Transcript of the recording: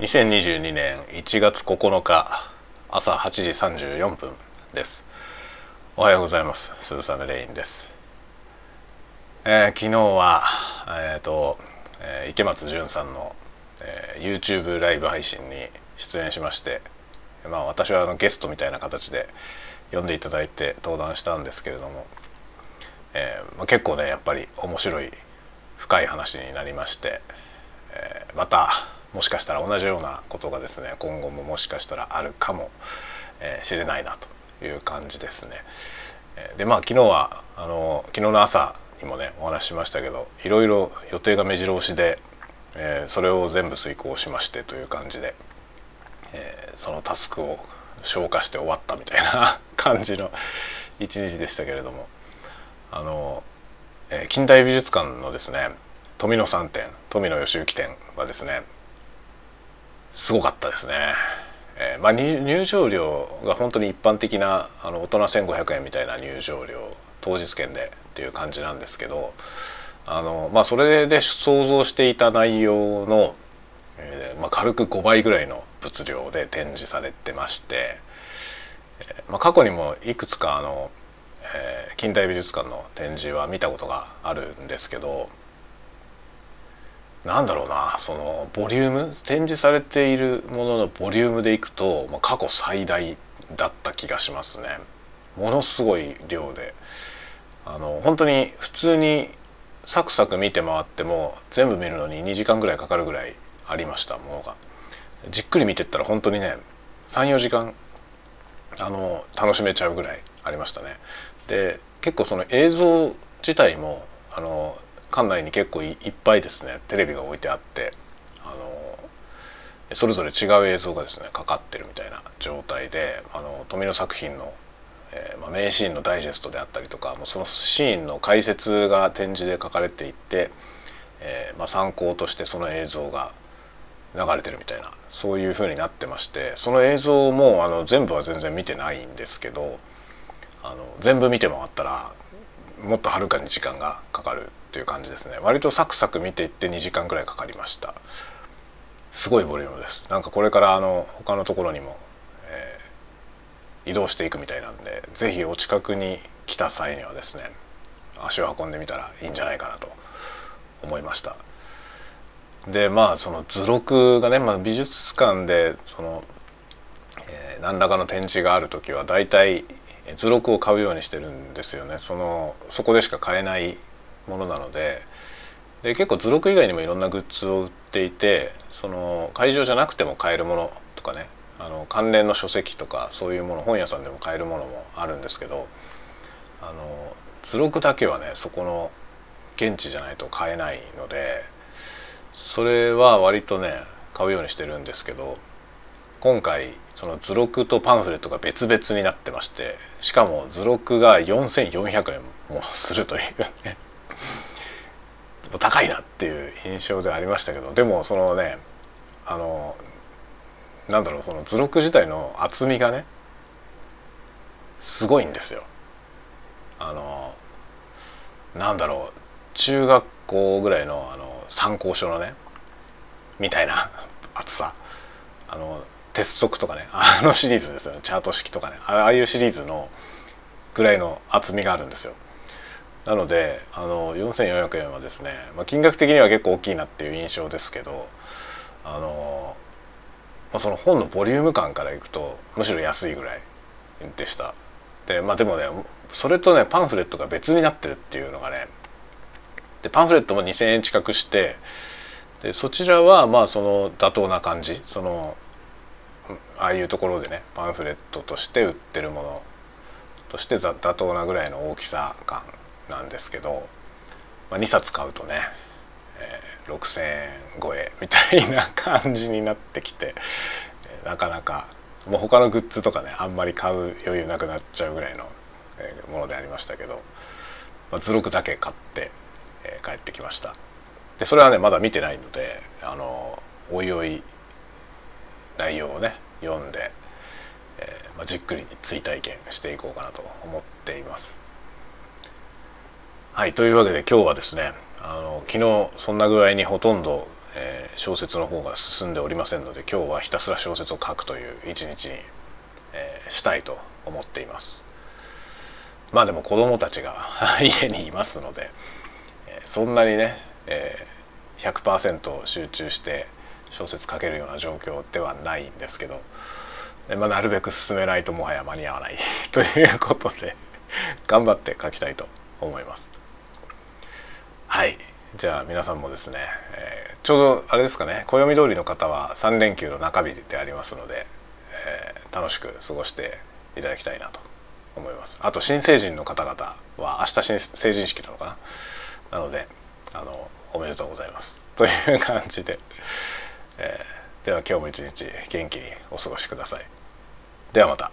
2022年1月9日朝8時34分です。おはようございます。鈴雨レインです、えー、昨日はえっ、ー、と、えー、池松潤さんの、えー、YouTube ライブ配信に出演しましてまあ私はあのゲストみたいな形で呼んでいただいて登壇したんですけれども、えーまあ、結構ねやっぱり面白い深い話になりまして、えー、またもしかしたら同じようなことがですね今後ももしかしたらあるかもしれないなという感じですね。でまあ昨日はあの昨日の朝にもねお話ししましたけどいろいろ予定が目白押しで、えー、それを全部遂行しましてという感じで、えー、そのタスクを消化して終わったみたいな 感じの一日でしたけれどもあの、えー、近代美術館のですね富野三展富野義行展はですねすごかったですね。えー、まあ、入場料が本当に一般的なあの大人1,500円みたいな入場料当日券でっていう感じなんですけどあの、まあ、それで想像していた内容の、えー、まあ、軽く5倍ぐらいの物量で展示されてまして、えー、まあ、過去にもいくつかあの、え近代美術館の展示は見たことがあるんですけどなんだろうなそのボリューム？展示されているもののボリュームでいくと、まあ、過去最大だった気がしますね。ものすごい量であの本当に普通にサクサク見て回っても全部見るのに2時間ぐらいかかるぐらいありましたものが。じっくり見てったら本当にね34時間あの楽しめちゃうぐらいありましたね。で結構その映像自体もあの館内に結構いっぱいですね。テレビが置いてあって。あのそれぞれ違う映像がですねかかってるみたいな状態であの富野作品の、えー、まあ、名シーンのダイジェストであったりとかもうそのシーンの解説が展示で書かれていて、えー、まあ、参考としてその映像が流れてるみたいなそういう風になってましてその映像もあの全部は全然見てないんですけどあの全部見て回ったらもっとはるかに時間がかかるっていう感じですね。割とサクサク見ていって2時間ぐらいかかりました。すごいボリュームです。なんかこれからあの他のところにも、えー、移動していくみたいなんで是非お近くに来た際にはですね足を運んでみたらいいんじゃないかなと思いました。でまあその図録がね、まあ、美術館でその、えー、何らかの展示がある時は大体図録を買うようにしてるんですよね。そのそこでしか買えないものなのでで結構図録以外にもいろんなグッズを売っていてその会場じゃなくても買えるものとかねあの関連の書籍とかそういうもの本屋さんでも買えるものもあるんですけどあの図録だけはねそこの現地じゃないと買えないのでそれは割とね買うようにしてるんですけど今回その図録とパンフレットが別々になってましてしかも図録が4400円もするというね高いなっていう印象ではありましたけどでもそのねあのなんだろうその図録自体の厚みがねすごいんですよ。あのなんだろう中学校ぐらいのあの参考書のねみたいな 厚さあの鉄則とかね あのシリーズですよねチャート式とかねああいうシリーズのぐらいの厚みがあるんですよ。なのであの4400円はですね、まあ、金額的には結構大きいなっていう印象ですけどあの、まあ、その本のボリューム感からいくとむしろ安いぐらいでした。でまあでもねそれとねパンフレットが別になってるっていうのがねでパンフレットも2,000円近くしてでそちらはまあその妥当な感じそのああいうところでねパンフレットとして売ってるものとして妥当なぐらいの大きさ感なんですけど、まあ、2冊買うとね、えー、6,000円超えみたいな感じになってきて、えー、なかなかもう他のグッズとかねあんまり買う余裕なくなっちゃうぐらいの、えー、ものでありましたけど、まあ、図録だけ買って、えー、帰ってきましたでそれはねまだ見てないのであのおいおい内容をね読んで、えーまあ、じっくり追体験していこうかなと思っています。はいというわけで今日はですねあの昨日そんな具合にほとんど、えー、小説の方が進んでおりませんので今日はひたすら小説を書くという一日に、えー、したいと思っていますまあでも子供たちが 家にいますので、えー、そんなにね、えー、100%集中して小説書けるような状況ではないんですけど、えー、まあ、なるべく進めないともはや間に合わない ということで頑張って書きたいと思います。はい。じゃあ皆さんもですね、えー、ちょうどあれですかね暦通りの方は3連休の中日でありますので、えー、楽しく過ごしていただきたいなと思います。あと新成人の方々は明日新成人式なのかな？なのであのおめでとうございます。という感じで、えー、では今日も一日元気にお過ごしください。ではまた。